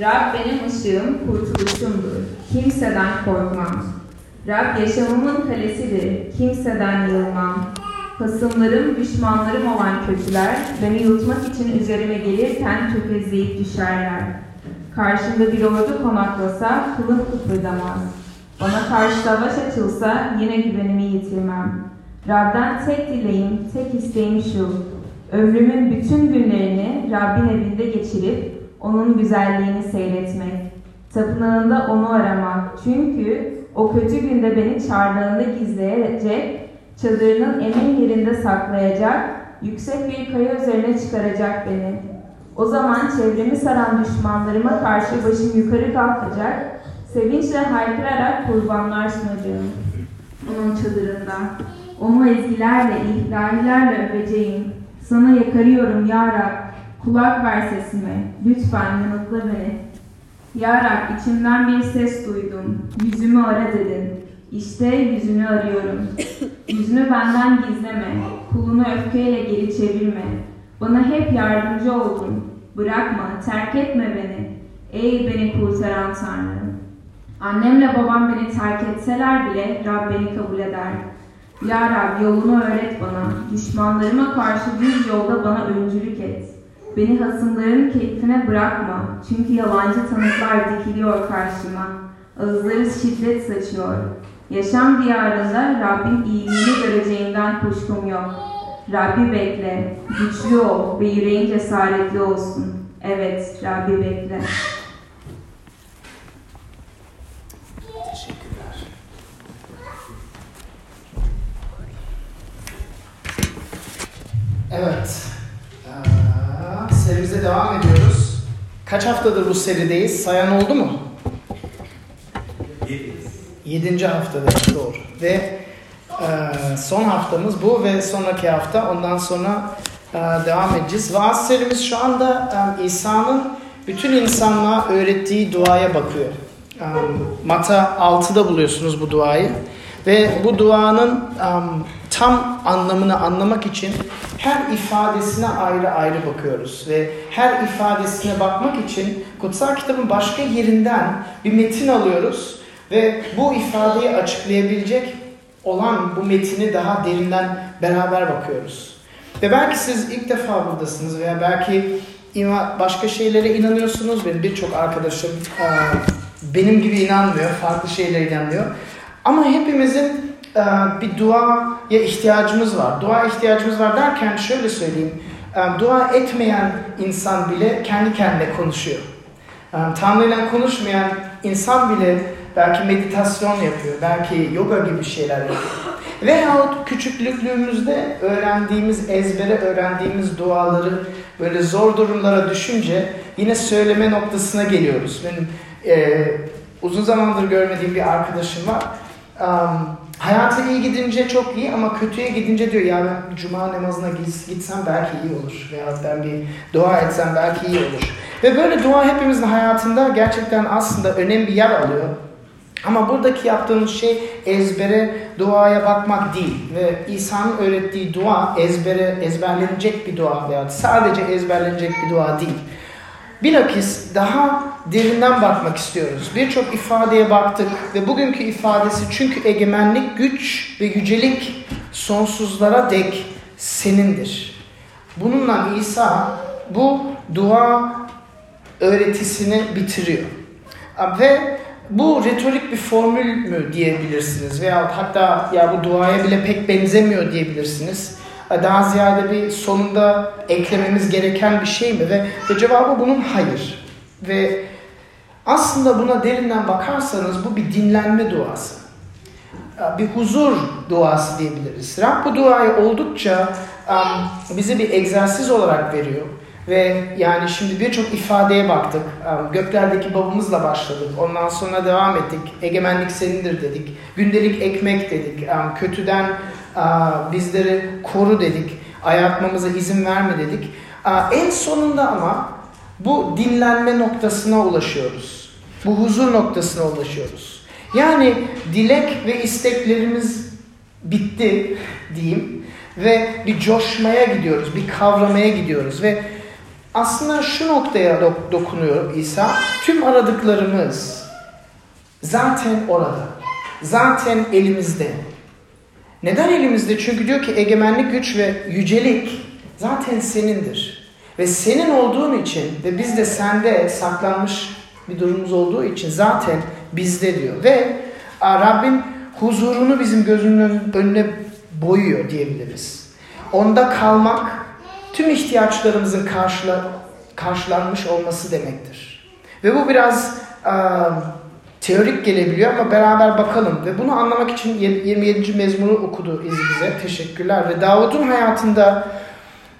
Rab benim ışığım, kurtuluşumdur. Kimseden korkmam. Rab yaşamımın kalesidir. Kimseden yılmam. Hasımlarım, düşmanlarım olan kötüler, beni yutmak için üzerime gelirken tökezleyip düşerler. Karşımda bir ordu konaklasa, kılım kıpırdamaz. Bana karşı savaş açılsa, yine güvenimi yitirmem. Rab'den tek dileğim, tek isteğim şu. Ömrümün bütün günlerini Rabbin evinde geçirip, onun güzelliğini seyretmek. Tapınağında onu aramak. Çünkü o kötü günde beni çardağında gizleyecek, çadırının emin yerinde saklayacak, yüksek bir kaya üzerine çıkaracak beni. O zaman çevremi saran düşmanlarıma karşı başım yukarı kalkacak, sevinçle haykırarak kurbanlar sunacağım. Onun çadırında. Onu ezgilerle, ilahilerle öveceğim. Sana yakarıyorum ya Rab, kulak ver sesime, lütfen yanıtla beni. Ya Rab içimden bir ses duydum, yüzümü ara dedin. İşte yüzünü arıyorum. Yüzünü benden gizleme, kulunu öfkeyle geri çevirme. Bana hep yardımcı oldun. Bırakma, terk etme beni. Ey beni kurtaran Tanrım. Annemle babam beni terk etseler bile Rab beni kabul eder. Ya Rab yolunu öğret bana. Düşmanlarıma karşı düz yolda bana öncülük et. Beni hasımların keyfine bırakma. Çünkü yalancı tanıklar dikiliyor karşıma. Ağızları şiddet saçıyor. Yaşam diyarında Rabbin iyiliğini göreceğinden kuşkum yok. Rabbi bekle, güçlü ol ve yüreğin cesaretli olsun. Evet, Rabbi bekle. Evet. Serimize devam ediyoruz. Kaç haftadır bu serideyiz? Sayan oldu mu? Yedinci haftada doğru. Ve e, son haftamız bu ve sonraki hafta ondan sonra e, devam edeceğiz. Vaaz serimiz şu anda e, İsa'nın bütün insanlığa öğrettiği duaya bakıyor. E, Mata 6'da buluyorsunuz bu duayı. Ve bu duanın um, tam anlamını anlamak için her ifadesine ayrı ayrı bakıyoruz. Ve her ifadesine bakmak için kutsal kitabın başka yerinden bir metin alıyoruz. Ve bu ifadeyi açıklayabilecek olan bu metini daha derinden beraber bakıyoruz. Ve belki siz ilk defa buradasınız veya belki başka şeylere inanıyorsunuz. Benim birçok arkadaşım benim gibi inanmıyor, farklı şeylere inanmıyor. Ama hepimizin bir duaya ihtiyacımız var. Dua ihtiyacımız var derken şöyle söyleyeyim. Dua etmeyen insan bile kendi kendine konuşuyor. Tanrı ile konuşmayan insan bile belki meditasyon yapıyor, belki yoga gibi şeyler yapıyor. Veyahut küçüklüğümüzde öğrendiğimiz, ezbere öğrendiğimiz duaları böyle zor durumlara düşünce yine söyleme noktasına geliyoruz. Benim e, uzun zamandır görmediğim bir arkadaşım var. Um, hayatı iyi gidince çok iyi ama kötüye gidince diyor ya ben cuma namazına gitsem belki iyi olur. Veya ben bir dua etsem belki iyi olur. Ve böyle dua hepimizin hayatında gerçekten aslında önemli bir yer alıyor. Ama buradaki yaptığımız şey ezbere duaya bakmak değil. Ve İsa'nın öğrettiği dua ezbere ezberlenecek bir dua veya sadece ezberlenecek bir dua değil. Bilakis daha derinden bakmak istiyoruz. Birçok ifadeye baktık ve bugünkü ifadesi çünkü egemenlik, güç ve yücelik sonsuzlara dek senindir. Bununla İsa bu dua öğretisini bitiriyor. Ve bu retorik bir formül mü diyebilirsiniz veya hatta ya bu duaya bile pek benzemiyor diyebilirsiniz. Daha ziyade bir sonunda eklememiz gereken bir şey mi? Ve, ve cevabı bunun hayır. Ve aslında buna derinden bakarsanız bu bir dinlenme duası. Bir huzur duası diyebiliriz. Rab bu duayı oldukça bize bir egzersiz olarak veriyor. Ve yani şimdi birçok ifadeye baktık. Göklerdeki babamızla başladık. Ondan sonra devam ettik. Egemenlik senindir dedik. Gündelik ekmek dedik. Kötüden bizleri koru dedik. Ayartmamıza izin verme dedik. En sonunda ama bu dinlenme noktasına ulaşıyoruz. Bu huzur noktasına ulaşıyoruz. Yani dilek ve isteklerimiz bitti diyeyim ve bir coşmaya gidiyoruz, bir kavramaya gidiyoruz ve aslında şu noktaya dok- dokunuyor İsa. Tüm aradıklarımız zaten orada. Zaten elimizde. Neden elimizde? Çünkü diyor ki egemenlik, güç ve yücelik zaten senindir. Ve senin olduğun için ve biz de sende saklanmış bir durumumuz olduğu için zaten bizde diyor. Ve Rabbim huzurunu bizim gözünün önüne boyuyor diyebiliriz. Onda kalmak tüm ihtiyaçlarımızın karşıla, karşılanmış olması demektir. Ve bu biraz uh, teorik gelebiliyor ama beraber bakalım. Ve bunu anlamak için 27. mezmunu okudu İzi bize. Teşekkürler. Ve Davud'un hayatında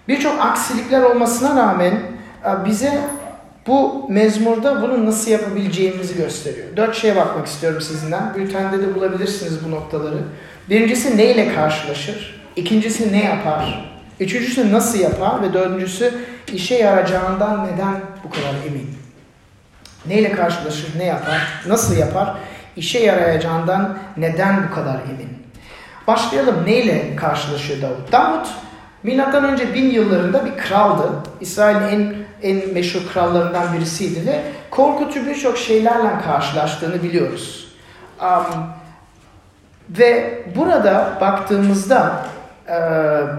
birçok aksilikler olmasına rağmen bize bu mezmurda bunu nasıl yapabileceğimizi gösteriyor. Dört şeye bakmak istiyorum sizinden. Bültende de bulabilirsiniz bu noktaları. Birincisi neyle karşılaşır? İkincisi ne yapar? Üçüncüsü nasıl yapar? Ve dördüncüsü işe yarayacağından neden bu kadar emin? Neyle karşılaşır, ne yapar, nasıl yapar? İşe yarayacağından neden bu kadar emin? Başlayalım. Neyle karşılaşıyor Davut? Davut milattan önce bin yıllarında bir kraldı. İsrail'in en en meşhur krallarından birisiydi ve korkutucu birçok şeylerle karşılaştığını biliyoruz. Um, ve burada baktığımızda e,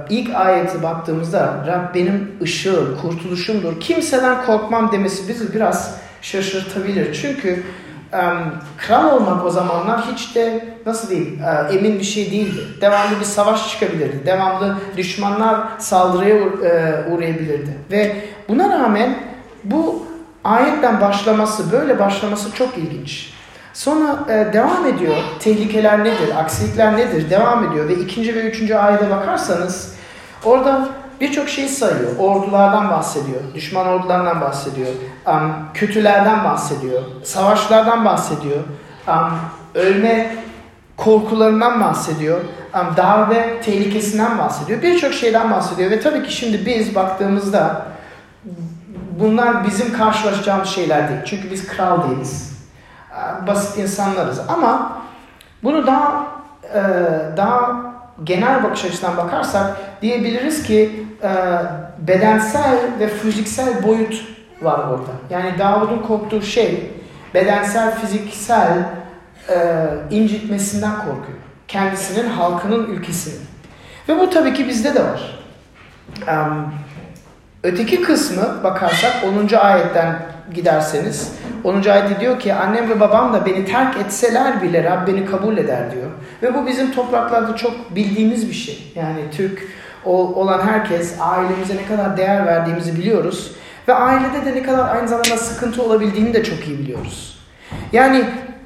ilk ayeti baktığımızda Rab benim ışığım, kurtuluşumdur. Kimseden korkmam demesi bizi biraz şaşırtabilir. Çünkü kral olmak o zamanlar hiç de nasıl diyeyim uh, emin bir şey değildi. Devamlı bir savaş çıkabilirdi. Devamlı düşmanlar saldırıya uh, uğrayabilirdi. Ve buna rağmen bu ayetten başlaması, böyle başlaması çok ilginç. Sonra e, devam ediyor. Tehlikeler nedir? Aksilikler nedir? Devam ediyor ve ikinci ve üçüncü ayete bakarsanız orada birçok şey sayıyor. Ordulardan bahsediyor. Düşman ordularından bahsediyor. Um, kötülerden bahsediyor. Savaşlardan bahsediyor. Um, ölme korkularından bahsediyor. Um, darbe tehlikesinden bahsediyor. Birçok şeyden bahsediyor. Ve tabii ki şimdi biz baktığımızda bunlar bizim karşılaşacağımız şeyler değil. Çünkü biz kral değiliz. Basit insanlarız. Ama bunu daha daha genel bakış açısından bakarsak diyebiliriz ki bedensel ve fiziksel boyut var orada. Yani Davud'un korktuğu şey bedensel, fiziksel incitmesinden korkuyor. Kendisinin, halkının, ülkesinin. Ve bu tabii ki bizde de var. Öteki kısmı bakarsak 10. ayetten giderseniz 10. ayette diyor ki annem ve babam da beni terk etseler bile Rab beni kabul eder diyor. Ve bu bizim topraklarda çok bildiğimiz bir şey. Yani Türk olan herkes ailemize ne kadar değer verdiğimizi biliyoruz. Ve ailede de ne kadar aynı zamanda sıkıntı olabildiğini de çok iyi biliyoruz. Yani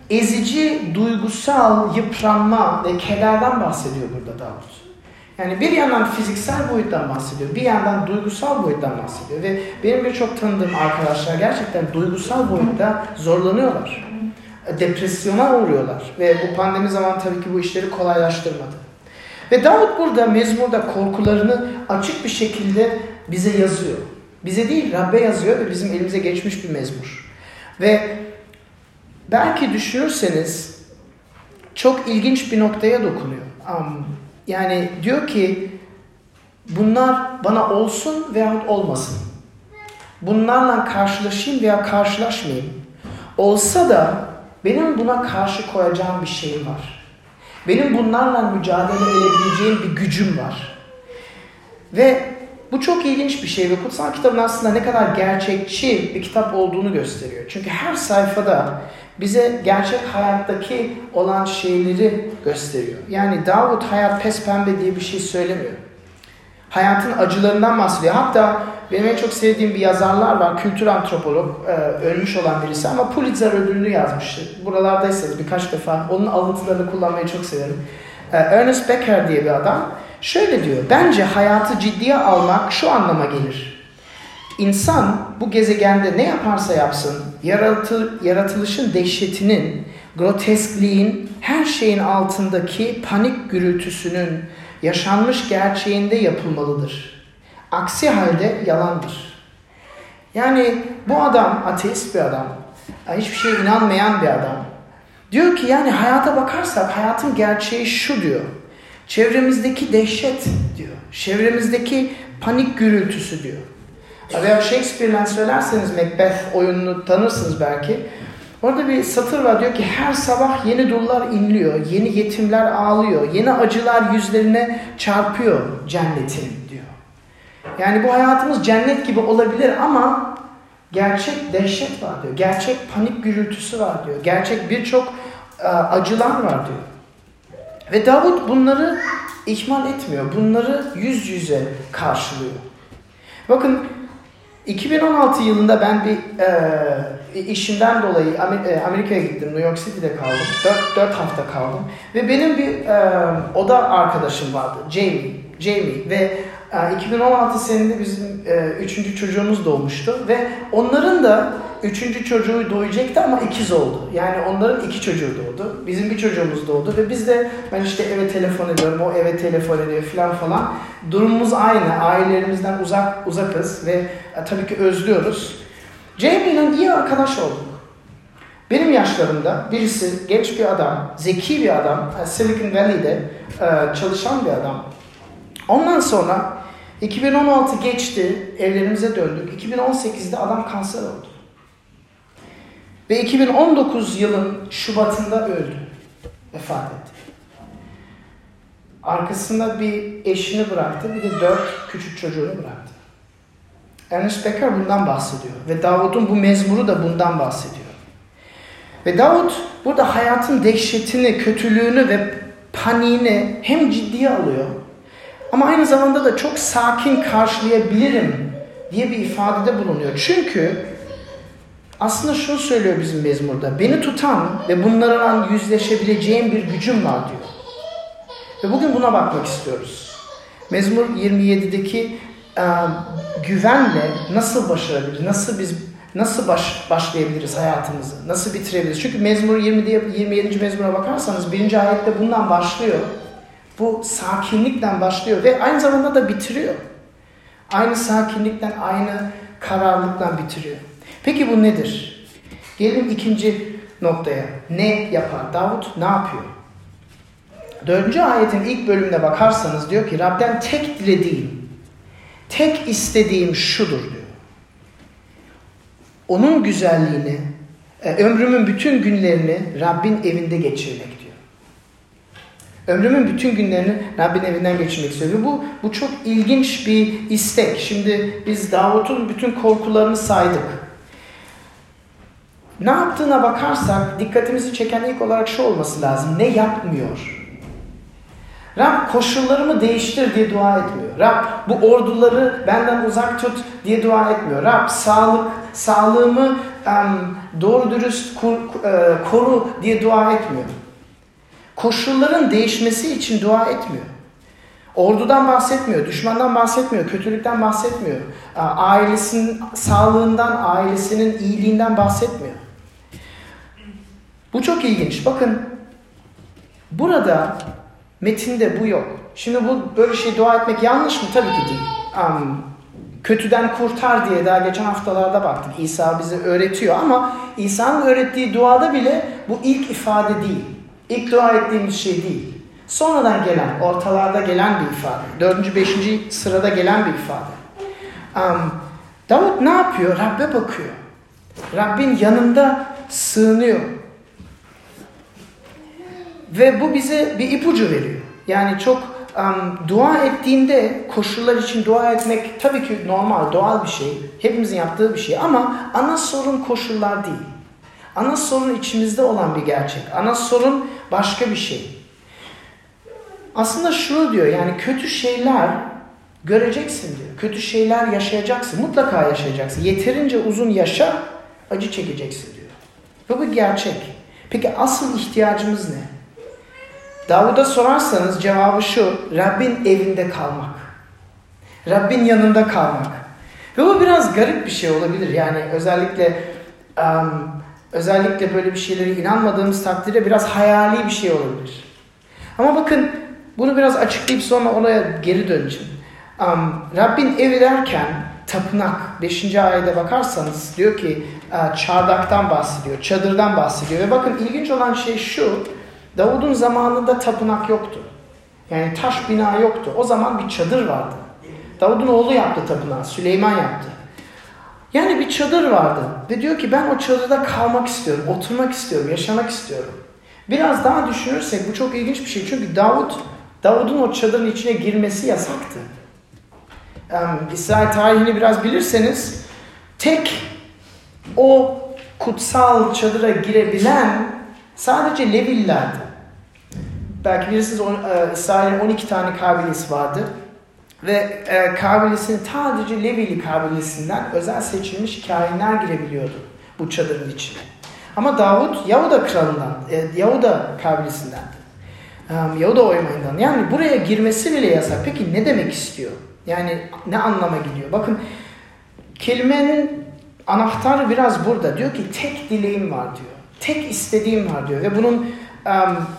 ezici, duygusal yıpranma ve kederden bahsediyor burada Davut. Yani bir yandan fiziksel boyuttan bahsediyor, bir yandan duygusal boyuttan bahsediyor. Ve benim birçok tanıdığım arkadaşlar gerçekten duygusal boyutta zorlanıyorlar. Depresyona uğruyorlar. Ve bu pandemi zaman tabii ki bu işleri kolaylaştırmadı. Ve Davut burada mezmurda korkularını açık bir şekilde bize yazıyor. Bize değil Rabbe yazıyor ve bizim elimize geçmiş bir mezmur. Ve belki düşünürseniz çok ilginç bir noktaya dokunuyor. Um, yani diyor ki bunlar bana olsun veyahut olmasın. Bunlarla karşılaşayım veya karşılaşmayayım. Olsa da benim buna karşı koyacağım bir şeyim var. Benim bunlarla mücadele edebileceğim bir gücüm var. Ve bu çok ilginç bir şey ve kutsal kitabın aslında ne kadar gerçekçi bir kitap olduğunu gösteriyor. Çünkü her sayfada bize gerçek hayattaki olan şeyleri gösteriyor. Yani Davut hayat pes pembe diye bir şey söylemiyor. Hayatın acılarından bahsediyor. Hatta benim en çok sevdiğim bir yazarlar var. Kültür antropolog, e, ölmüş olan birisi ama Pulitzer ödülünü yazmıştı. Buralardaysanız birkaç defa onun alıntılarını kullanmayı çok severim. E, Ernest Becker diye bir adam şöyle diyor. Bence hayatı ciddiye almak şu anlama gelir. İnsan bu gezegende ne yaparsa yapsın, yaratı, yaratılışın dehşetinin, groteskliğin, her şeyin altındaki panik gürültüsünün yaşanmış gerçeğinde yapılmalıdır. Aksi halde yalandır. Yani bu adam ateist bir adam, hiçbir şeye inanmayan bir adam. Diyor ki yani hayata bakarsak hayatın gerçeği şu diyor. Çevremizdeki dehşet diyor. Çevremizdeki panik gürültüsü diyor Veya Shakespeare'den söylerseniz Macbeth oyununu tanırsınız belki. Orada bir satır var diyor ki her sabah yeni dullar inliyor, yeni yetimler ağlıyor, yeni acılar yüzlerine çarpıyor cennetin diyor. Yani bu hayatımız cennet gibi olabilir ama gerçek dehşet var diyor. Gerçek panik gürültüsü var diyor. Gerçek birçok e, acılar var diyor. Ve Davut bunları ihmal etmiyor. Bunları yüz yüze karşılıyor. Bakın 2016 yılında ben bir e, işimden dolayı e, Amerika'ya gittim. New York City'de kaldım. 4, 4 hafta kaldım. Ve benim bir e, oda arkadaşım vardı. Jamie. Jamie. Ve 2016 seninde bizim e, üçüncü çocuğumuz doğmuştu. Ve onların da üçüncü çocuğu doğacaktı ama ikiz oldu. Yani onların iki çocuğu doğdu. Bizim bir çocuğumuz doğdu ve biz de ben işte eve telefon ediyorum, o eve telefon ediyor falan falan. Durumumuz aynı. Ailelerimizden uzak uzakız ve e, tabii ki özlüyoruz. Jamie'nin iyi arkadaş olduk. Benim yaşlarımda birisi genç bir adam, zeki bir adam, e, Silicon Valley'de e, çalışan bir adam. Ondan sonra 2016 geçti, evlerimize döndük. 2018'de adam kanser oldu. Ve 2019 yılın Şubat'ında öldü. Vefat etti. Arkasında bir eşini bıraktı, bir de dört küçük çocuğunu bıraktı. Ernest Becker bundan bahsediyor. Ve Davud'un bu mezmuru da bundan bahsediyor. Ve Davud burada hayatın dehşetini, kötülüğünü ve paniğini hem ciddiye alıyor ama aynı zamanda da çok sakin karşılayabilirim diye bir ifadede bulunuyor. Çünkü aslında şunu söylüyor bizim mezmurda. Beni tutan ve bunlarla yüzleşebileceğim bir gücüm var diyor. Ve bugün buna bakmak istiyoruz. Mezmur 27'deki e, güvenle nasıl başarabiliriz? Nasıl biz nasıl baş, başlayabiliriz hayatımızı? Nasıl bitirebiliriz? Çünkü Mezmur 20, 27. mezmura bakarsanız birinci ayette bundan başlıyor. Bu sakinlikten başlıyor ve aynı zamanda da bitiriyor. Aynı sakinlikten, aynı kararlılıktan bitiriyor. Peki bu nedir? Gelin ikinci noktaya. Ne yapar? Davut ne yapıyor? Dördüncü ayetin ilk bölümüne bakarsanız diyor ki Rab'den tek dilediğim, tek istediğim şudur diyor. Onun güzelliğini, e, ömrümün bütün günlerini Rabbin evinde geçirmek diyor. Ömrümün bütün günlerini Rabbin evinden geçirmek istiyor. Bu, bu çok ilginç bir istek. Şimdi biz Davut'un bütün korkularını saydık. Ne yaptığına bakarsak dikkatimizi çeken ilk olarak şu olması lazım. Ne yapmıyor? Rab koşullarımı değiştir diye dua etmiyor. Rab bu orduları benden uzak tut diye dua etmiyor. Rab sağlık, sağlığımı um, doğru dürüst kur, uh, koru diye dua etmiyor. Koşulların değişmesi için dua etmiyor. Ordudan bahsetmiyor, düşmandan bahsetmiyor, kötülükten bahsetmiyor. Ailesinin sağlığından, ailesinin iyiliğinden bahsetmiyor. Bu çok ilginç. Bakın burada metinde bu yok. Şimdi bu böyle şey dua etmek yanlış mı? Tabii ki değil. Um, kötüden kurtar diye daha geçen haftalarda baktık. İsa bize öğretiyor ama İsa'nın öğrettiği duada bile bu ilk ifade değil. İlk dua ettiğimiz şey değil. Sonradan gelen, ortalarda gelen bir ifade. Dördüncü, beşinci sırada gelen bir ifade. Um, Davut ne yapıyor? Rabbe bakıyor. Rabbin yanında sığınıyor. Ve bu bize bir ipucu veriyor. Yani çok um, dua ettiğinde koşullar için dua etmek tabii ki normal, doğal bir şey. Hepimizin yaptığı bir şey ama ana sorun koşullar değil. Ana sorun içimizde olan bir gerçek. Ana sorun başka bir şey. Aslında şunu diyor yani kötü şeyler göreceksin diyor. Kötü şeyler yaşayacaksın. Mutlaka yaşayacaksın. Yeterince uzun yaşa acı çekeceksin diyor. Bu gerçek. Peki asıl ihtiyacımız ne? Davud'a sorarsanız cevabı şu. Rabbin evinde kalmak. Rabbin yanında kalmak. Ve bu biraz garip bir şey olabilir. Yani özellikle um, özellikle böyle bir şeylere inanmadığımız takdirde biraz hayali bir şey olabilir. Ama bakın bunu biraz açıklayıp sonra oraya geri döneceğim. Um, Rabbin evi derken tapınak 5. ayete bakarsanız diyor ki çardaktan bahsediyor, çadırdan bahsediyor. Ve bakın ilginç olan şey şu. Davud'un zamanında tapınak yoktu. Yani taş bina yoktu. O zaman bir çadır vardı. Davud'un oğlu yaptı tapınağı, Süleyman yaptı. Yani bir çadır vardı ve diyor ki ben o çadırda kalmak istiyorum, oturmak istiyorum, yaşamak istiyorum. Biraz daha düşünürsek bu çok ilginç bir şey. Çünkü Davut, Davud'un o çadırın içine girmesi yasaktı. Um, İsrail tarihini biraz bilirseniz tek o kutsal çadıra girebilen sadece Levililerdi. Belki bilirsiniz e, İsrail'in 12 tane kabilesi vardı. Ve e, kabilesinin sadece Levili kabilesinden özel seçilmiş kainler girebiliyordu bu çadırın içine. Ama Davut Yahuda kralından, e, Yahuda kabilesinden. Um, Yahuda oymayından. Yani buraya girmesi bile yasak. Peki ne demek istiyor? Yani ne anlama geliyor? Bakın kelimenin anahtarı biraz burada. Diyor ki tek dileğim var diyor. Tek istediğim var diyor. Ve bunun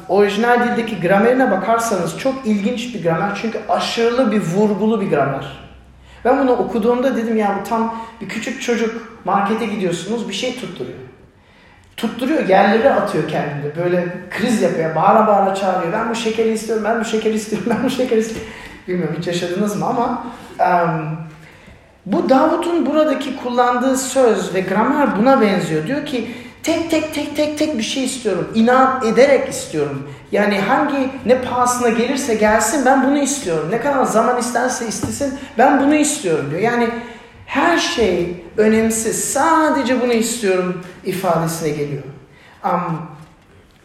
orijinal dildeki gramerine bakarsanız çok ilginç bir gramer. Çünkü aşırılı bir vurgulu bir gramer. Ben bunu okuduğumda dedim ya bu tam bir küçük çocuk markete gidiyorsunuz bir şey tutturuyor tutturuyor, yerlere atıyor kendini. Böyle kriz yapıyor, bağıra bağıra çağırıyor. Ben bu şekeri istiyorum, ben bu şekeri istiyorum, ben bu şekeri istiyorum. Bilmiyorum hiç yaşadınız mı ama um, bu Davut'un buradaki kullandığı söz ve gramer buna benziyor. Diyor ki tek tek tek tek tek bir şey istiyorum. İnat ederek istiyorum. Yani hangi ne pahasına gelirse gelsin ben bunu istiyorum. Ne kadar zaman isterse istesin ben bunu istiyorum diyor. Yani her şey önemsiz. Sadece bunu istiyorum ifadesine geliyor. Um,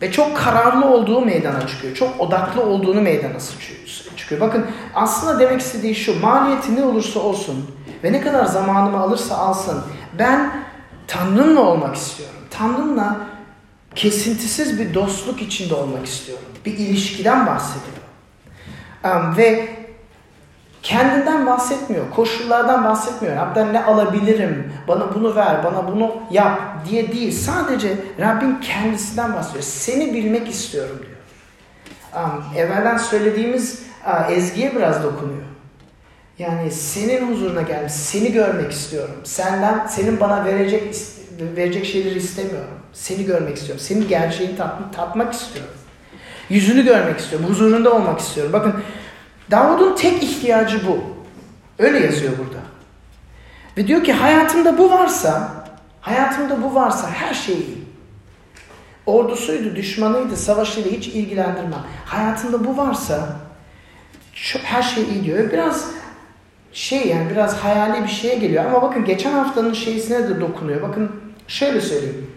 ve çok kararlı olduğu meydana çıkıyor. Çok odaklı olduğunu meydana çıkıyor. Bakın aslında demek istediği şu. Maliyeti ne olursa olsun ve ne kadar zamanımı alırsa alsın. Ben Tanrımla olmak istiyorum. Tanrımla kesintisiz bir dostluk içinde olmak istiyorum. Bir ilişkiden bahsediyor. Um, ve Kendinden bahsetmiyor, koşullardan bahsetmiyor. Rab'den ne alabilirim, bana bunu ver, bana bunu yap diye değil. Sadece Rabbin kendisinden bahsediyor. Seni bilmek istiyorum diyor. Um, evvelden söylediğimiz uh, ezgiye biraz dokunuyor. Yani senin huzuruna gelmiş, seni görmek istiyorum. Senden, senin bana verecek verecek şeyleri istemiyorum. Seni görmek istiyorum. Senin gerçeğini tat, tatmak istiyorum. Yüzünü görmek istiyorum. Huzurunda olmak istiyorum. Bakın Davud'un tek ihtiyacı bu. Öyle yazıyor burada. Ve diyor ki hayatımda bu varsa, hayatımda bu varsa her şey iyi. Ordusuydu, düşmanıydı, savaşıyla hiç ilgilendirmem. Hayatımda bu varsa her şey iyi diyor. Biraz şey yani biraz hayali bir şeye geliyor. Ama bakın geçen haftanın şeysine de dokunuyor. Bakın şöyle söyleyeyim.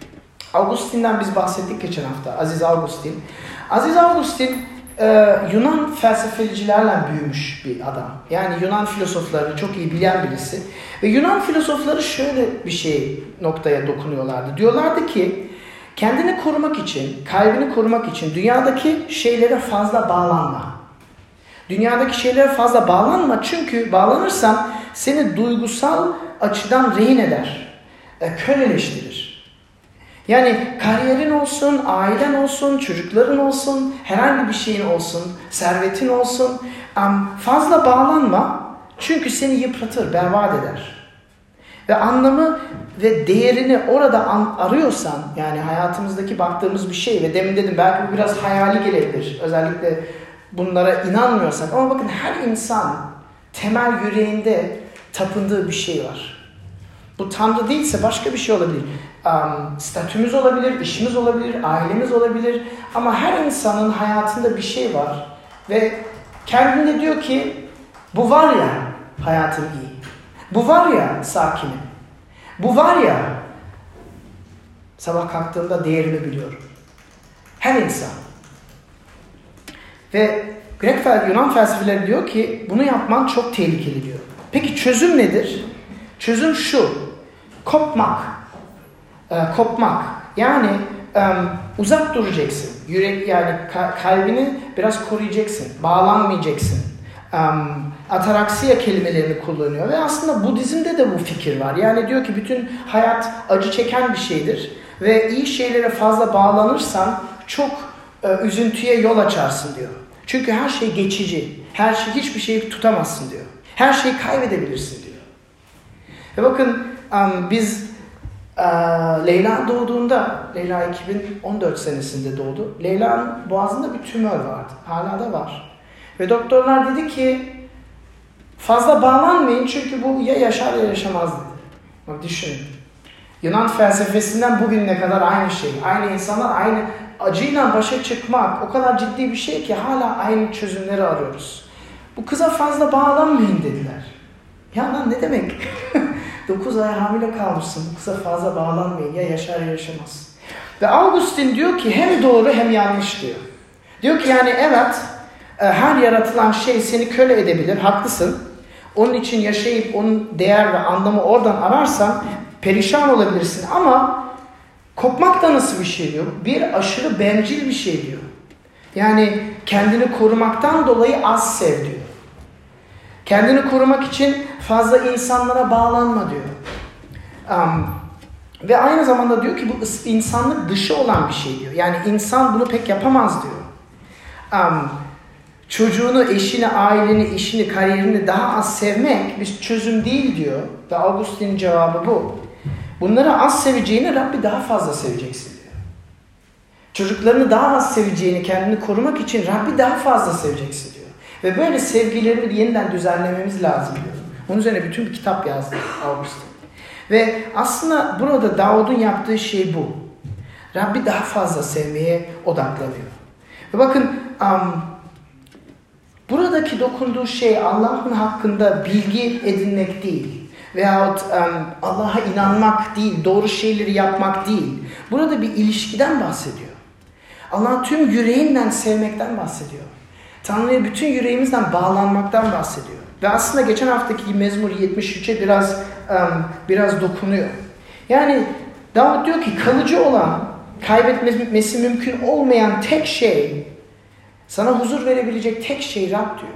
Augustin'den biz bahsettik geçen hafta. Aziz Augustin. Aziz Augustin e, Yunan felsefecilerle büyümüş bir adam. Yani Yunan filozoflarını çok iyi bilen birisi. Ve Yunan filozofları şöyle bir şey noktaya dokunuyorlardı. Diyorlardı ki kendini korumak için, kalbini korumak için dünyadaki şeylere fazla bağlanma. Dünyadaki şeylere fazla bağlanma çünkü bağlanırsan seni duygusal açıdan rehin eder, e, köleleştirir. Yani kariyerin olsun, ailen olsun, çocukların olsun, herhangi bir şeyin olsun, servetin olsun. Fazla bağlanma çünkü seni yıpratır, berbat eder. Ve anlamı ve değerini orada arıyorsan, yani hayatımızdaki baktığımız bir şey ve demin dedim belki bu biraz hayali gelebilir. Özellikle bunlara inanmıyorsak. Ama bakın her insan temel yüreğinde tapındığı bir şey var. Bu Tanrı değilse başka bir şey olabilir um, statümüz olabilir, işimiz olabilir, ailemiz olabilir. Ama her insanın hayatında bir şey var. Ve kendinde diyor ki bu var ya hayatım iyi. Bu var ya sakinim. Bu var ya sabah kalktığımda değerimi biliyorum. Her insan. Ve Grek fel, Yunan felsefeleri diyor ki bunu yapman çok tehlikeli diyor. Peki çözüm nedir? Çözüm şu. Kopmak e, kopmak. Yani e, uzak duracaksın. Yürek yani kalbini biraz koruyacaksın. Bağlanmayacaksın. E, ataraksiya kelimelerini kullanıyor ve aslında Budizm'de de bu fikir var. Yani diyor ki bütün hayat acı çeken bir şeydir ve iyi şeylere fazla bağlanırsan çok e, üzüntüye yol açarsın diyor. Çünkü her şey geçici. Her şey hiçbir şeyi tutamazsın diyor. Her şeyi kaybedebilirsin diyor. Ve bakın biz Leyla doğduğunda, Leyla 2014 senesinde doğdu. Leyla'nın boğazında bir tümör vardı. Hala da var. Ve doktorlar dedi ki fazla bağlanmayın çünkü bu ya yaşar ya yaşamaz dedi. Bak düşünün. Yunan felsefesinden bugüne kadar aynı şey. Aynı insanlar aynı acıyla başa çıkmak o kadar ciddi bir şey ki hala aynı çözümleri arıyoruz. Bu kıza fazla bağlanmayın dediler. Ya lan ne demek? 9 ay hamile kalmışsın. Bu kıza fazla bağlanmayın. Ya yaşar ya yaşamaz. Ve Augustin diyor ki hem doğru hem yanlış diyor. Diyor ki yani evet e, her yaratılan şey seni köle edebilir. Haklısın. Onun için yaşayıp onun değer ve anlamı oradan ararsan perişan olabilirsin ama kopmak da nasıl bir şey diyor? Bir aşırı bencil bir şey diyor. Yani kendini korumaktan dolayı az sev diyor. Kendini korumak için fazla insanlara bağlanma diyor. Um, ve aynı zamanda diyor ki bu insanlık dışı olan bir şey diyor. Yani insan bunu pek yapamaz diyor. Um, çocuğunu, eşini, aileni, işini, kariyerini daha az sevmek bir çözüm değil diyor. Ve Augustin'in cevabı bu. Bunları az seveceğini Rabbi daha fazla seveceksin diyor. Çocuklarını daha az seveceğini, kendini korumak için Rabbi daha fazla seveceksin diyor. Ve böyle sevgileri yeniden düzenlememiz lazım diyor. Onun üzerine bütün bir kitap yazdı Augustin. Ve aslında burada Davud'un yaptığı şey bu. Rabbi daha fazla sevmeye odaklanıyor. Ve bakın um, buradaki dokunduğu şey Allah'ın hakkında bilgi edinmek değil. Veyahut um, Allah'a inanmak değil, doğru şeyleri yapmak değil. Burada bir ilişkiden bahsediyor. Allah'ı tüm yüreğinden sevmekten bahsediyor. Tanrı'ya bütün yüreğimizden bağlanmaktan bahsediyor. Ve aslında geçen haftaki Mezmur 73'e biraz um, biraz dokunuyor. Yani Davut diyor ki kalıcı olan, kaybetmesi mümkün olmayan tek şey, sana huzur verebilecek tek şey Rab diyor.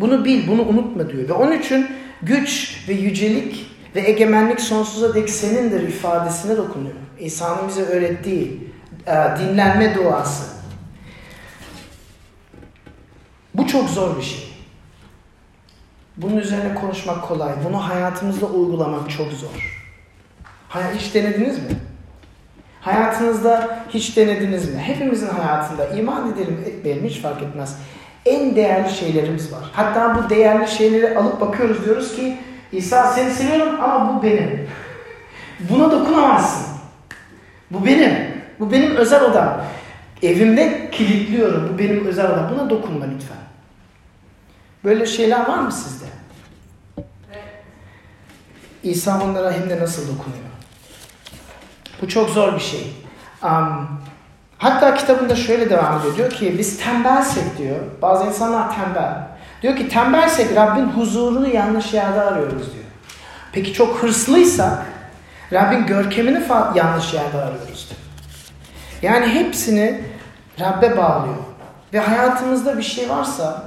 Bunu bil, bunu unutma diyor. Ve onun için güç ve yücelik ve egemenlik sonsuza dek senindir ifadesine dokunuyor. İsa'nın bize öğrettiği e, dinlenme duası. Bu çok zor bir şey. Bunun üzerine konuşmak kolay. Bunu hayatımızda uygulamak çok zor. Hiç denediniz mi? Hayatınızda hiç denediniz mi? Hepimizin hayatında iman edelim etmeyelim hiç fark etmez. En değerli şeylerimiz var. Hatta bu değerli şeyleri alıp bakıyoruz diyoruz ki İsa seni seviyorum ama bu benim. Buna dokunamazsın. Bu benim. Bu benim özel odam. Evimde kilitliyorum. Bu benim özel odam. Buna dokunma lütfen. Böyle şeyler var mı sizde? İsa onlara hem de nasıl dokunuyor? Bu çok zor bir şey. Um, hatta kitabında şöyle devam ediyor. Diyor ki biz tembelsek diyor. Bazı insanlar tembel. Diyor ki tembelsek Rabbin huzurunu yanlış yerde arıyoruz diyor. Peki çok hırslıysak Rabbin görkemini yanlış yerde arıyoruz diyor. Yani hepsini Rabbe bağlıyor. Ve hayatımızda bir şey varsa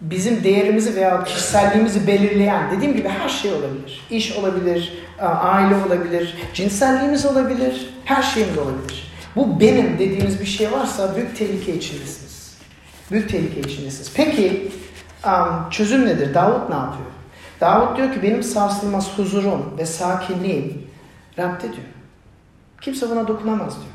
bizim değerimizi veya kişiselliğimizi belirleyen dediğim gibi her şey olabilir. İş olabilir, aile olabilir, cinselliğimiz olabilir, her şeyimiz olabilir. Bu benim dediğimiz bir şey varsa büyük tehlike içindesiniz. Büyük tehlike içindesiniz. Peki çözüm nedir? Davut ne yapıyor? Davut diyor ki benim sarsılmaz huzurum ve sakinliğim Rab'de diyor. Kimse buna dokunamaz diyor.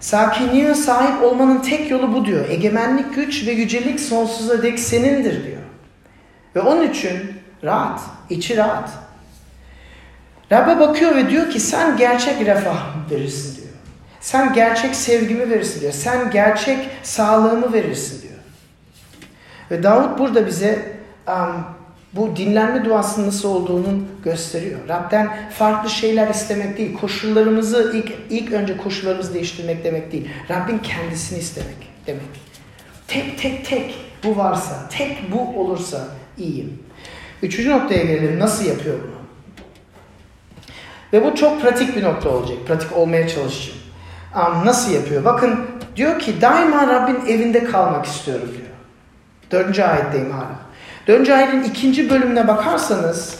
Sakinliğe sahip olmanın tek yolu bu diyor. Egemenlik, güç ve yücelik sonsuza dek senindir diyor. Ve onun için rahat, içi rahat. Rabbe bakıyor ve diyor ki sen gerçek refah verirsin diyor. Sen gerçek sevgimi verirsin diyor. Sen gerçek sağlığımı verirsin diyor. Ve Davut burada bize um, bu dinlenme duasının nasıl olduğunu gösteriyor. Rab'den farklı şeyler istemek değil. Koşullarımızı ilk, ilk önce koşullarımızı değiştirmek demek değil. Rabbin kendisini istemek demek. Tek tek tek bu varsa, tek bu olursa iyiyim. Üçüncü noktaya gelelim. Nasıl yapıyor bunu? Ve bu çok pratik bir nokta olacak. Pratik olmaya çalışacağım. Nasıl yapıyor? Bakın diyor ki daima Rabbin evinde kalmak istiyorum diyor. Dördüncü ayetteyim hala. Dördüncü ayetin ikinci bölümüne bakarsanız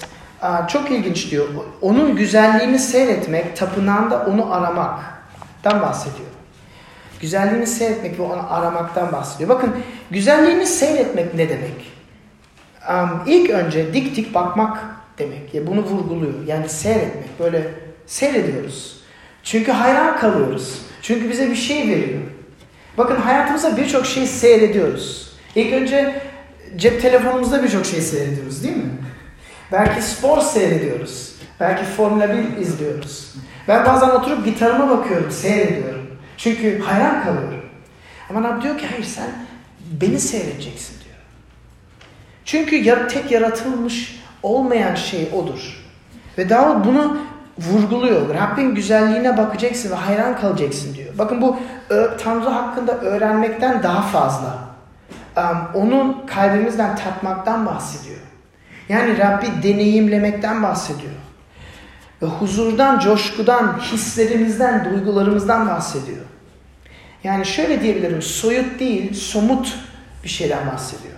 çok ilginç diyor. Onun güzelliğini seyretmek, tapınağında onu aramaktan bahsediyor. Güzelliğini seyretmek ve onu aramaktan bahsediyor. Bakın güzelliğini seyretmek ne demek? Um, ilk önce dik dik bakmak demek. Ya bunu vurguluyor. Yani seyretmek. Böyle seyrediyoruz. Çünkü hayran kalıyoruz. Çünkü bize bir şey veriyor. Bakın hayatımızda birçok şey seyrediyoruz. İlk önce cep telefonumuzda birçok şey seyrediyoruz değil mi? Belki spor seyrediyoruz. Belki Formula 1 izliyoruz. Ben bazen oturup gitarıma bakıyorum, seyrediyorum. Çünkü hayran kalıyorum. Ama Rab diyor ki hayır sen beni seyredeceksin diyor. Çünkü tek yaratılmış olmayan şey odur. Ve Davut bunu vurguluyor. Rabbin güzelliğine bakacaksın ve hayran kalacaksın diyor. Bakın bu Tanrı hakkında öğrenmekten daha fazla. Onun kalbimizden tatmaktan bahsediyor. Yani Rabbi deneyimlemekten bahsediyor. Ve huzurdan, coşkudan, hislerimizden, duygularımızdan bahsediyor. Yani şöyle diyebilirim, soyut değil, somut bir şeyden bahsediyor.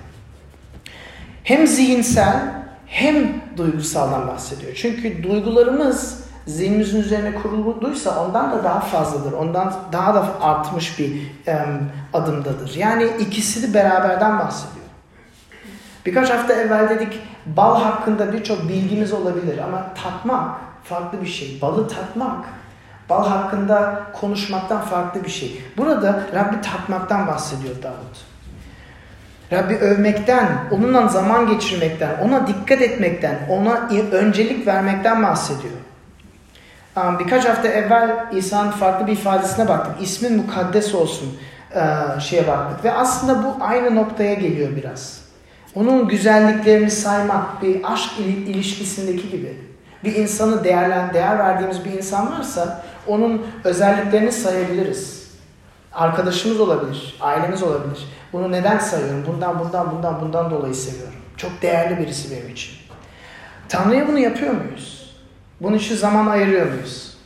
Hem zihinsel hem duygusaldan bahsediyor. Çünkü duygularımız zihnimizin üzerine kurulduysa ondan da daha fazladır. Ondan daha da artmış bir um, adımdadır. Yani ikisi de beraberden bahsediyor. Birkaç hafta evvel dedik bal hakkında birçok bilgimiz olabilir ama tatmak farklı bir şey. Balı tatmak bal hakkında konuşmaktan farklı bir şey. Burada Rabbi tatmaktan bahsediyor Davut. Rabbi övmekten, onunla zaman geçirmekten, ona dikkat etmekten, ona öncelik vermekten bahsediyor. Birkaç hafta evvel İsa'nın farklı bir ifadesine baktık. İsmin mukaddes olsun şeye baktık. Ve aslında bu aynı noktaya geliyor biraz. Onun güzelliklerini saymak bir aşk ilişkisindeki gibi. Bir insanı değerlen, değer verdiğimiz bir insan varsa onun özelliklerini sayabiliriz. Arkadaşımız olabilir, ailemiz olabilir. Bunu neden sayıyorum? Bundan, bundan, bundan, bundan dolayı seviyorum. Çok değerli birisi benim için. Tanrı'ya bunu yapıyor muyuz? Bunun için zaman ayırıyor muyuz?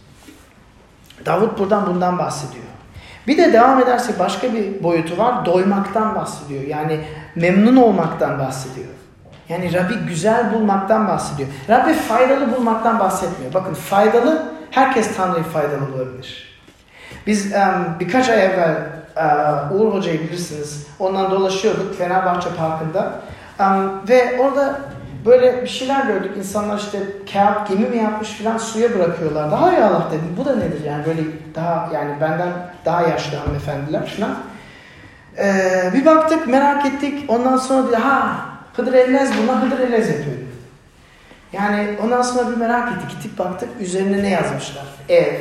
Davut buradan bundan bahsediyor. Bir de devam edersek başka bir boyutu var. Doymaktan bahsediyor. Yani memnun olmaktan bahsediyor. Yani Rabbi güzel bulmaktan bahsediyor. Rabbi faydalı bulmaktan bahsetmiyor. Bakın faydalı, herkes Tanrı'yı faydalı bulabilir. Biz um, birkaç ay evvel uh, Uğur Hoca'yı bilirsiniz. Ondan dolaşıyorduk Fenerbahçe Parkı'nda. Um, ve orada böyle bir şeyler gördük. İnsanlar işte kağıt gemi mi yapmış filan suya bırakıyorlar. Daha ya Allah dedim. Bu da nedir yani böyle daha yani benden daha yaşlı hanımefendiler filan. Ee, bir baktık merak ettik. Ondan sonra bir ha Hıdır Ellez buna Hıdır Ellez yapıyor. Yani ondan sonra bir merak ettik. Gittik baktık üzerine ne yazmışlar? Ev,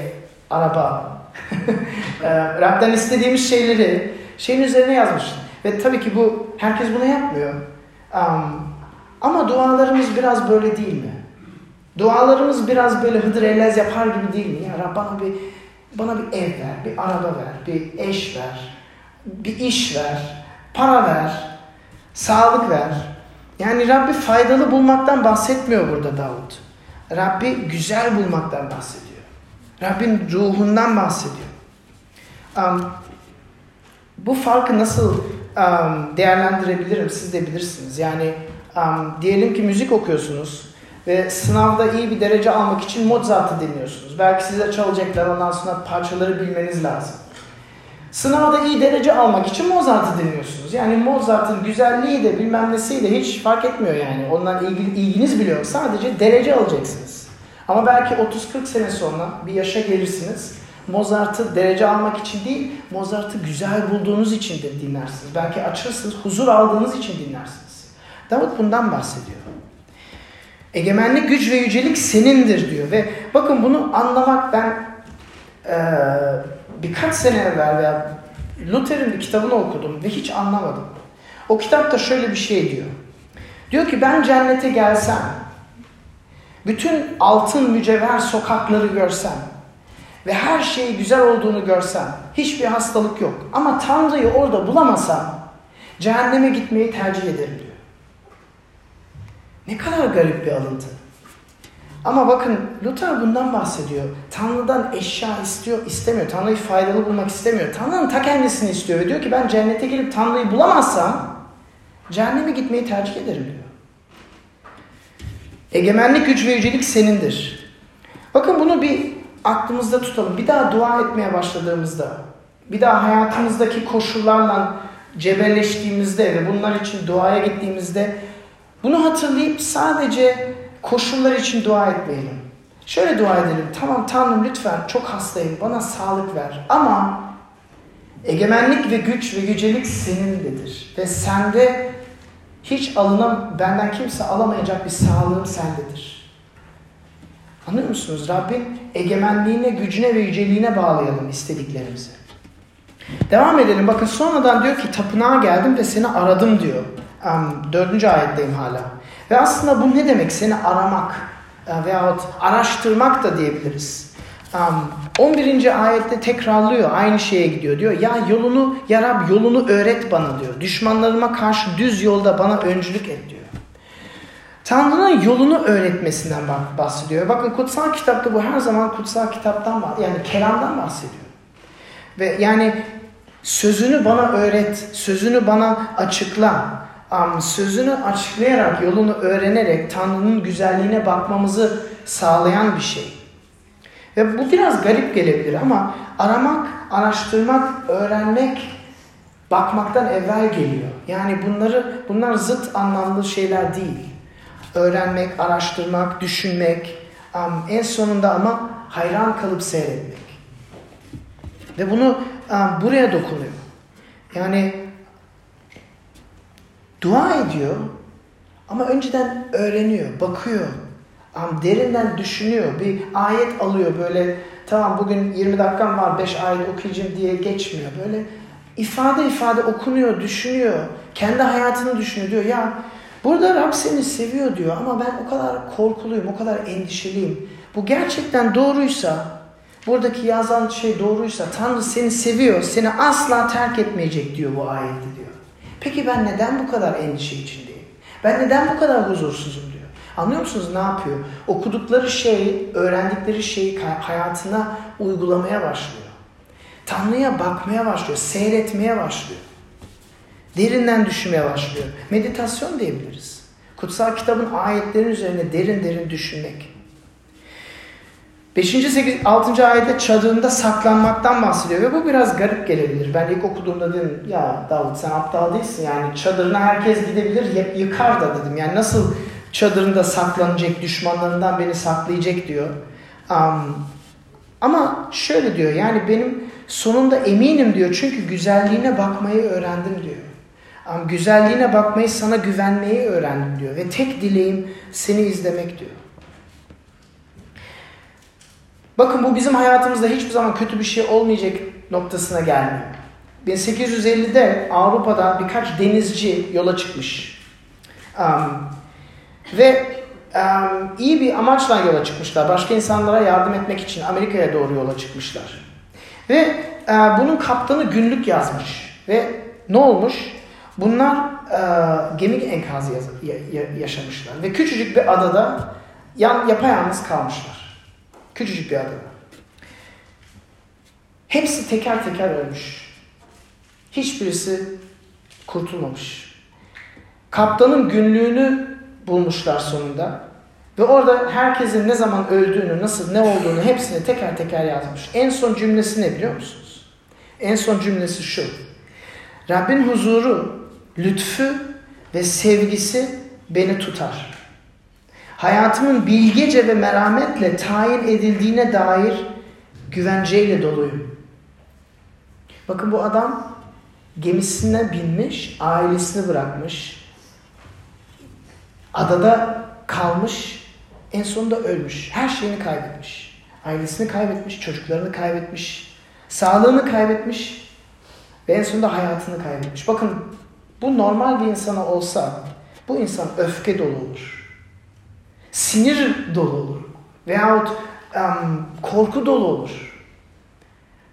araba. ee, Rab'den istediğimiz şeyleri şeyin üzerine yazmışlar. Ve tabii ki bu herkes bunu yapmıyor. Um, ama dualarımız biraz böyle değil mi? Dualarımız biraz böyle Hıdır Ellez yapar gibi değil mi? Ya Rab bana bir bana bir ev ver, bir araba ver, bir eş ver, bir iş ver, para ver, sağlık ver. Yani Rabbi faydalı bulmaktan bahsetmiyor burada Davut. Rabbi güzel bulmaktan bahsediyor. Rabbin ruhundan bahsediyor. Um, bu farkı nasıl um, değerlendirebilirim siz de bilirsiniz. Yani um, diyelim ki müzik okuyorsunuz ve sınavda iyi bir derece almak için Mozart'ı dinliyorsunuz. Belki size çalacaklar ondan sonra parçaları bilmeniz lazım. Sınavda iyi derece almak için Mozart'ı dinliyorsunuz. Yani Mozart'ın güzelliği de bilmem nesi de hiç fark etmiyor yani. Ondan ilgili, ilginiz biliyor. Sadece derece alacaksınız. Ama belki 30-40 sene sonra bir yaşa gelirsiniz. Mozart'ı derece almak için değil, Mozart'ı güzel bulduğunuz için de dinlersiniz. Belki açırsınız, huzur aldığınız için dinlersiniz. Davut bundan bahsediyor. Egemenlik, güç ve yücelik senindir diyor. Ve bakın bunu anlamak ben e, birkaç sene evvel veya Luther'in bir kitabını okudum ve hiç anlamadım. O kitapta şöyle bir şey diyor. Diyor ki ben cennete gelsem, bütün altın mücevher sokakları görsem ve her şeyi güzel olduğunu görsem, hiçbir hastalık yok. Ama Tanrı'yı orada bulamasam, cehenneme gitmeyi tercih ederim diyor. Ne kadar garip bir alıntı. Ama bakın Luther bundan bahsediyor. Tanrı'dan eşya istiyor, istemiyor. Tanrı'yı faydalı bulmak istemiyor. Tanrı'nın ta kendisini istiyor ve diyor ki ben cennete gelip Tanrı'yı bulamazsam cehenneme gitmeyi tercih ederim diyor. Egemenlik, güç ve yücelik senindir. Bakın bunu bir aklımızda tutalım. Bir daha dua etmeye başladığımızda, bir daha hayatımızdaki koşullarla cebelleştiğimizde ve bunlar için duaya gittiğimizde bunu hatırlayıp sadece koşullar için dua etmeyelim. Şöyle dua edelim. Tamam Tanrım lütfen çok hastayım bana sağlık ver. Ama egemenlik ve güç ve yücelik senindedir. Ve sende hiç alınam, benden kimse alamayacak bir sağlığım sendedir. Anlıyor musunuz? Rabbin egemenliğine, gücüne ve yüceliğine bağlayalım istediklerimizi. Devam edelim. Bakın sonradan diyor ki tapınağa geldim ve seni aradım diyor. Dördüncü ayetteyim hala. Ve aslında bu ne demek? Seni aramak e, veyahut araştırmak da diyebiliriz. 11. ayette tekrarlıyor. Aynı şeye gidiyor. Diyor ya yolunu ya Rab yolunu öğret bana diyor. Düşmanlarıma karşı düz yolda bana öncülük et diyor. Tanrı'nın yolunu öğretmesinden bahsediyor. Bakın kutsal kitapta bu her zaman kutsal kitaptan yani kelamdan bahsediyor. Ve yani sözünü bana öğret, sözünü bana açıkla. Sözünü açıklayarak, yolunu öğrenerek Tanrı'nın güzelliğine bakmamızı sağlayan bir şey. Ve bu biraz garip gelebilir ama aramak, araştırmak, öğrenmek bakmaktan evvel geliyor. Yani bunları bunlar zıt anlamlı şeyler değil. Öğrenmek, araştırmak, düşünmek, en sonunda ama hayran kalıp seyretmek. Ve bunu buraya dokunuyor. Yani dua ediyor ama önceden öğreniyor, bakıyor, derinden düşünüyor. Bir ayet alıyor böyle tamam bugün 20 dakikam var 5 ayet okuyacağım diye geçmiyor. Böyle ifade ifade okunuyor, düşünüyor. Kendi hayatını düşünüyor diyor. Ya burada Rab seni seviyor diyor ama ben o kadar korkuluyum, o kadar endişeliyim. Bu gerçekten doğruysa, buradaki yazan şey doğruysa Tanrı seni seviyor, seni asla terk etmeyecek diyor bu ayette diyor. Peki ben neden bu kadar endişe içindeyim? Ben neden bu kadar huzursuzum diyor. Anlıyor musunuz ne yapıyor? Okudukları şey, öğrendikleri şeyi hayatına uygulamaya başlıyor. Tanrı'ya bakmaya başlıyor, seyretmeye başlıyor. Derinden düşünmeye başlıyor. Meditasyon diyebiliriz. Kutsal kitabın ayetlerin üzerine derin derin düşünmek. 5. 8, 6. ayette çadırında saklanmaktan bahsediyor ve bu biraz garip gelebilir. Ben ilk okuduğumda dedim ya Davut sen aptal değilsin yani çadırına herkes gidebilir yıkar da dedim. Yani nasıl çadırında saklanacak, düşmanlarından beni saklayacak diyor. Um, ama şöyle diyor yani benim sonunda eminim diyor çünkü güzelliğine bakmayı öğrendim diyor. Um, güzelliğine bakmayı sana güvenmeyi öğrendim diyor ve tek dileğim seni izlemek diyor. Bakın bu bizim hayatımızda hiçbir zaman kötü bir şey olmayacak noktasına gelmiyor. 1850'de Avrupa'da birkaç denizci yola çıkmış. Um, ve um, iyi bir amaçla yola çıkmışlar. Başka insanlara yardım etmek için Amerika'ya doğru yola çıkmışlar. Ve e, bunun kaptanı günlük yazmış. Ve ne olmuş? Bunlar e, gemi enkazı yaşamışlar. Ve küçücük bir adada yan, yapayalnız kalmışlar. Küçücük bir adada. Hepsi teker teker ölmüş. Hiçbirisi kurtulmamış. Kaptanın günlüğünü bulmuşlar sonunda. Ve orada herkesin ne zaman öldüğünü, nasıl, ne olduğunu hepsini teker teker yazmış. En son cümlesi ne biliyor musunuz? En son cümlesi şu. Rabbin huzuru, lütfü ve sevgisi beni tutar. Hayatımın bilgece ve merhametle tayin edildiğine dair güvenceyle doluyum. Bakın bu adam gemisine binmiş, ailesini bırakmış, Adada kalmış, en sonunda ölmüş. Her şeyini kaybetmiş. Ailesini kaybetmiş, çocuklarını kaybetmiş, sağlığını kaybetmiş ve en sonunda hayatını kaybetmiş. Bakın bu normal bir insana olsa bu insan öfke dolu olur. Sinir dolu olur. Veyahut um, korku dolu olur.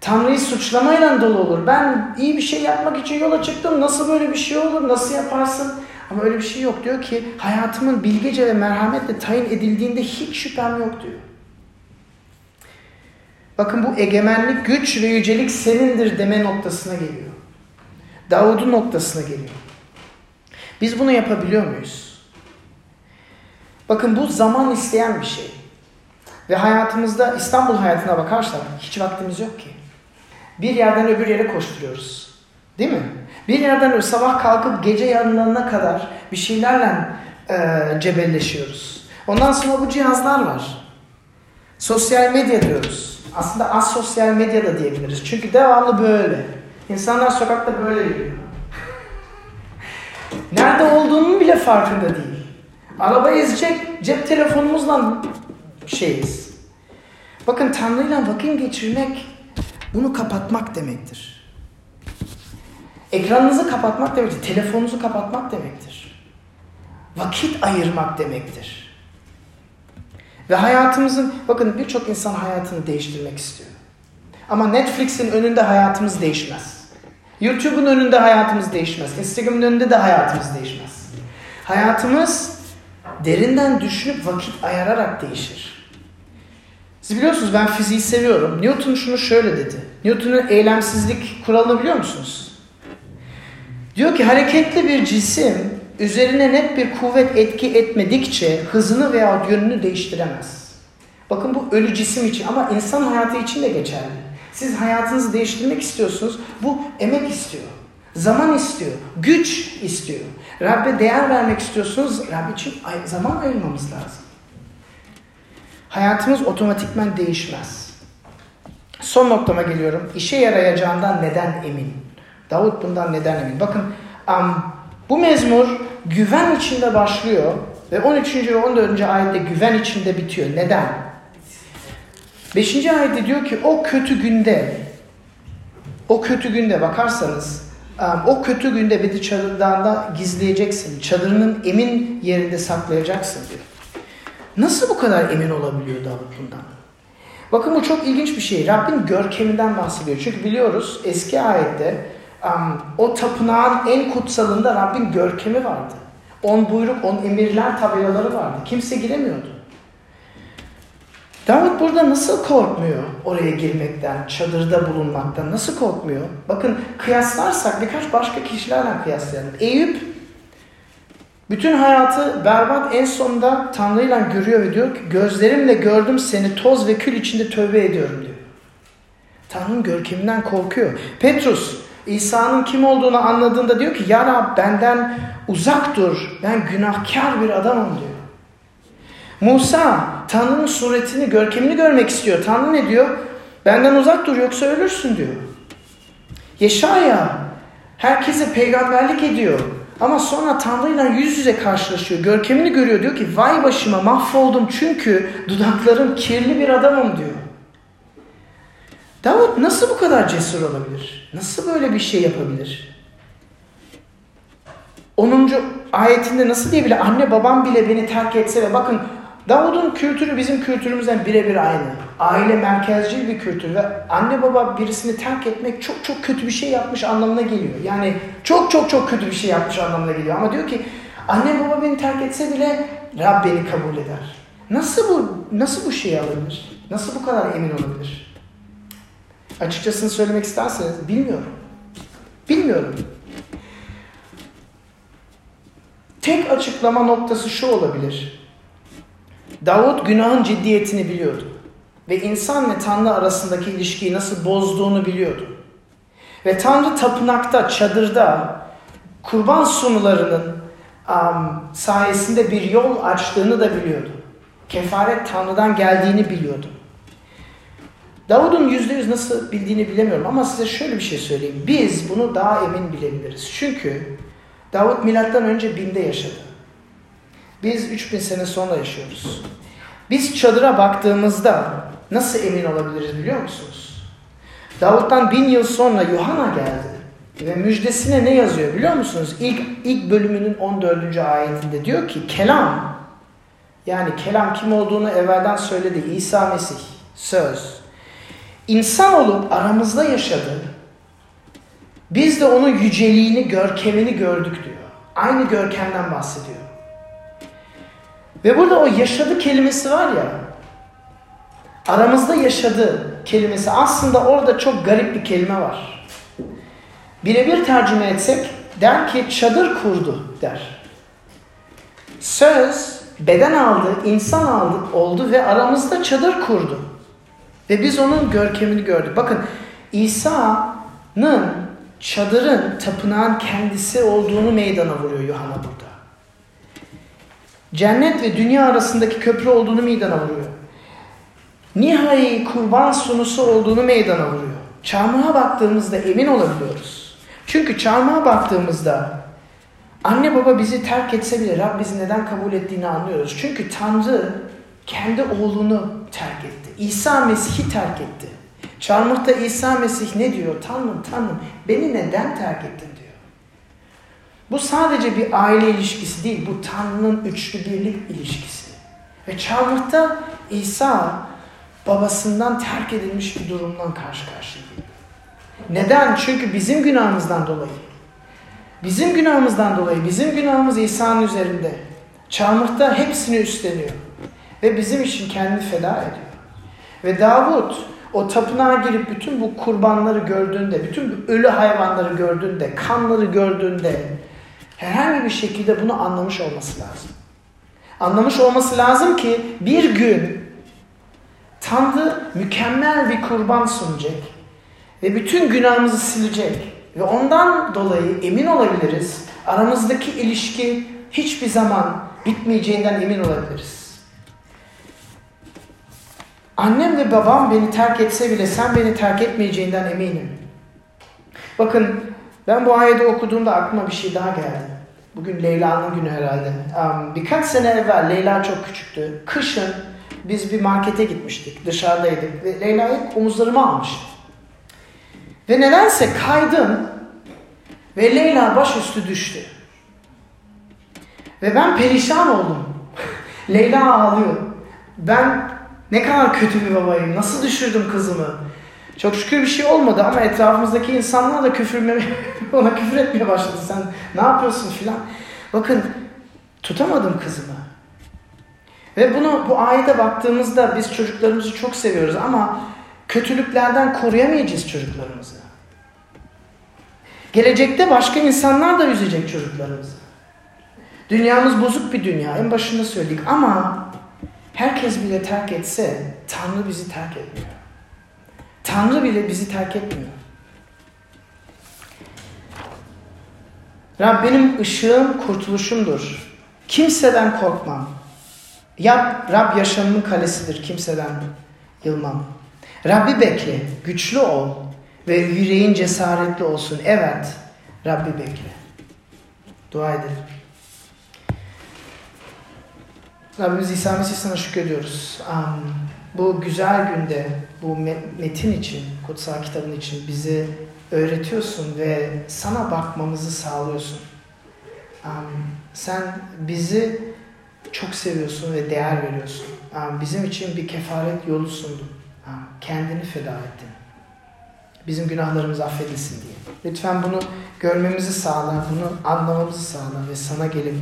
Tanrı'yı suçlamayla dolu olur. Ben iyi bir şey yapmak için yola çıktım. Nasıl böyle bir şey olur? Nasıl yaparsın? Ama öyle bir şey yok. Diyor ki hayatımın bilgece ve merhametle tayin edildiğinde hiç şüphem yok diyor. Bakın bu egemenlik, güç ve yücelik senindir deme noktasına geliyor. Davud'un noktasına geliyor. Biz bunu yapabiliyor muyuz? Bakın bu zaman isteyen bir şey. Ve hayatımızda İstanbul hayatına bakarsak hiç vaktimiz yok ki. Bir yerden öbür yere koşturuyoruz. Değil mi? Bir yerden öyle sabah kalkıp gece yarınlarına kadar bir şeylerle e, cebelleşiyoruz. Ondan sonra bu cihazlar var. Sosyal medya diyoruz. Aslında az sosyal medya da diyebiliriz. Çünkü devamlı böyle. İnsanlar sokakta böyle yürüyor. Nerede olduğunun bile farkında değil. Araba ezecek cep telefonumuzla şeyiz. Bakın Tanrı'yla vakit geçirmek bunu kapatmak demektir. Ekranınızı kapatmak demektir. Telefonunuzu kapatmak demektir. Vakit ayırmak demektir. Ve hayatımızın, bakın birçok insan hayatını değiştirmek istiyor. Ama Netflix'in önünde hayatımız değişmez. YouTube'un önünde hayatımız değişmez. Instagram'ın önünde de hayatımız değişmez. Hayatımız derinden düşünüp vakit ayararak değişir. Siz biliyorsunuz ben fiziği seviyorum. Newton şunu şöyle dedi. Newton'un eylemsizlik kuralını biliyor musunuz? Diyor ki hareketli bir cisim üzerine net bir kuvvet etki etmedikçe hızını veya yönünü değiştiremez. Bakın bu ölü cisim için ama insan hayatı için de geçerli. Siz hayatınızı değiştirmek istiyorsunuz. Bu emek istiyor. Zaman istiyor. Güç istiyor. Rabbe değer vermek istiyorsunuz. Rab için zaman ayırmamız lazım. Hayatımız otomatikman değişmez. Son noktama geliyorum. İşe yarayacağından neden emin? Davut bundan neden emin? Bakın um, bu mezmur güven içinde başlıyor ve 13. ve 14. ayette güven içinde bitiyor. Neden? 5. ayette diyor ki o kötü günde o kötü günde bakarsanız o kötü günde beni çadırdan gizleyeceksin. Çadırının emin yerinde saklayacaksın diyor. Nasıl bu kadar emin olabiliyor Davut bundan? Bakın bu çok ilginç bir şey. Rabbin görkeminden bahsediyor. Çünkü biliyoruz eski ayette o tapınağın en kutsalında Rabbin görkemi vardı. On buyruk, on emirler tabelaları vardı. Kimse giremiyordu. Davut burada nasıl korkmuyor oraya girmekten, çadırda bulunmaktan? Nasıl korkmuyor? Bakın kıyaslarsak birkaç başka kişilerle kıyaslayalım. Eyüp bütün hayatı berbat en sonunda Tanrı'yla görüyor ve diyor ki gözlerimle gördüm seni toz ve kül içinde tövbe ediyorum diyor. Tanrı'nın görkeminden korkuyor. Petrus İsa'nın kim olduğunu anladığında diyor ki ya Rab benden uzak dur ben günahkar bir adamım diyor. Musa Tanrı'nın suretini, görkemini görmek istiyor. Tanrı ne diyor? Benden uzak dur yoksa ölürsün diyor. Yeşaya herkese peygamberlik ediyor. Ama sonra Tanrı'yla yüz yüze karşılaşıyor. Görkemini görüyor. Diyor ki vay başıma mahvoldum çünkü dudaklarım kirli bir adamım diyor. Davut nasıl bu kadar cesur olabilir? Nasıl böyle bir şey yapabilir? 10. ayetinde nasıl diyebilir? Anne babam bile beni terk etse ve bakın Davud'un kültürü bizim kültürümüzden birebir aynı. Aile merkezci bir kültür ve anne baba birisini terk etmek çok çok kötü bir şey yapmış anlamına geliyor. Yani çok çok çok kötü bir şey yapmış anlamına geliyor. Ama diyor ki anne baba beni terk etse bile Rab beni kabul eder. Nasıl bu nasıl bu şeyi alabilir? Nasıl bu kadar emin olabilir? Açıkçasını söylemek isterseniz bilmiyorum. Bilmiyorum. Tek açıklama noktası şu olabilir. Davut günahın ciddiyetini biliyordu. Ve insan ve Tanrı arasındaki ilişkiyi nasıl bozduğunu biliyordu. Ve Tanrı tapınakta, çadırda kurban sunularının um, sayesinde bir yol açtığını da biliyordu. Kefaret Tanrı'dan geldiğini biliyordu. Davud'un yüzde yüz nasıl bildiğini bilemiyorum ama size şöyle bir şey söyleyeyim. Biz bunu daha emin bilebiliriz. Çünkü Davud milattan önce binde yaşadı. Biz 3000 sene sonra yaşıyoruz. Biz çadıra baktığımızda nasıl emin olabiliriz biliyor musunuz? Davut'tan bin yıl sonra Yuhanna geldi. Ve müjdesine ne yazıyor biliyor musunuz? İlk, ilk bölümünün 14. ayetinde diyor ki kelam yani kelam kim olduğunu evvelden söyledi. İsa Mesih, söz. İnsan olup aramızda yaşadı. Biz de onun yüceliğini, görkemini gördük diyor. Aynı görkemden bahsediyor. Ve burada o yaşadı kelimesi var ya, aramızda yaşadı kelimesi aslında orada çok garip bir kelime var. Birebir tercüme etsek der ki çadır kurdu der. Söz beden aldı, insan aldı, oldu ve aramızda çadır kurdu. Ve biz onun görkemini gördük. Bakın İsa'nın çadırın, tapınağın kendisi olduğunu meydana vuruyor Yuhanna burada. Cennet ve dünya arasındaki köprü olduğunu meydana vuruyor. Nihai kurban sunusu olduğunu meydana vuruyor. Çarmıha baktığımızda emin olabiliyoruz. Çünkü çarmıha baktığımızda Anne baba bizi terk etse bile Rab bizi neden kabul ettiğini anlıyoruz. Çünkü Tanrı kendi oğlunu terk etti. İsa Mesih'i terk etti. Çarmıhta İsa Mesih ne diyor? Tanrım Tanrım beni neden terk ettin. Bu sadece bir aile ilişkisi değil. Bu Tanrı'nın üçlü birlik ilişkisi. Ve çarmıhta İsa babasından terk edilmiş bir durumdan karşı karşıya. Neden? Çünkü bizim günahımızdan dolayı. Bizim günahımızdan dolayı, bizim günahımız İsa'nın üzerinde. Çarmıhta hepsini üstleniyor. Ve bizim için kendini feda ediyor. Ve Davut o tapınağa girip bütün bu kurbanları gördüğünde, bütün bu ölü hayvanları gördüğünde, kanları gördüğünde herhangi bir şekilde bunu anlamış olması lazım. Anlamış olması lazım ki bir gün Tanrı mükemmel bir kurban sunacak ve bütün günahımızı silecek ve ondan dolayı emin olabiliriz aramızdaki ilişki hiçbir zaman bitmeyeceğinden emin olabiliriz. Annem ve babam beni terk etse bile sen beni terk etmeyeceğinden eminim. Bakın ben bu ayeti okuduğumda aklıma bir şey daha geldi. Bugün Leyla'nın günü herhalde. Birkaç sene evvel Leyla çok küçüktü. Kışın biz bir markete gitmiştik. Dışarıdaydık. Ve Leyla'yı omuzlarıma almıştım. Ve nedense kaydım ve Leyla başüstü düştü. Ve ben perişan oldum. Leyla ağlıyor. Ben ne kadar kötü bir babayım. Nasıl düşürdüm kızımı? Çok şükür bir şey olmadı ama etrafımızdaki insanlar da küfür ona küfür etmeye başladı. Sen ne yapıyorsun filan. Bakın tutamadım kızımı. Ve bunu bu ayete baktığımızda biz çocuklarımızı çok seviyoruz ama kötülüklerden koruyamayacağız çocuklarımızı. Gelecekte başka insanlar da üzecek çocuklarımızı. Dünyamız bozuk bir dünya. En başında söyledik ama herkes bile terk etse Tanrı bizi terk etmiyor. Tanrı bile bizi terk etmiyor. Rab benim ışığım kurtuluşumdur. Kimseden korkmam. Yap, Rab yaşamımın kalesidir. Kimseden yılmam. Rabbi bekle, güçlü ol ve yüreğin cesaretli olsun. Evet, Rabbi bekle. Dua edelim. Rabbimiz İsa Mesih sana şükrediyoruz. Um, bu güzel günde, bu metin için, kutsal kitabın için bizi öğretiyorsun ve sana bakmamızı sağlıyorsun. Sen bizi çok seviyorsun ve değer veriyorsun. Bizim için bir kefaret yolu sundun. Kendini feda ettin. Bizim günahlarımız affedilsin diye. Lütfen bunu görmemizi sağla, bunu anlamamızı sağla ve sana gelip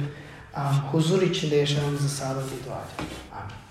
huzur içinde yaşamamızı sağla diye dua ediyorum. Amin.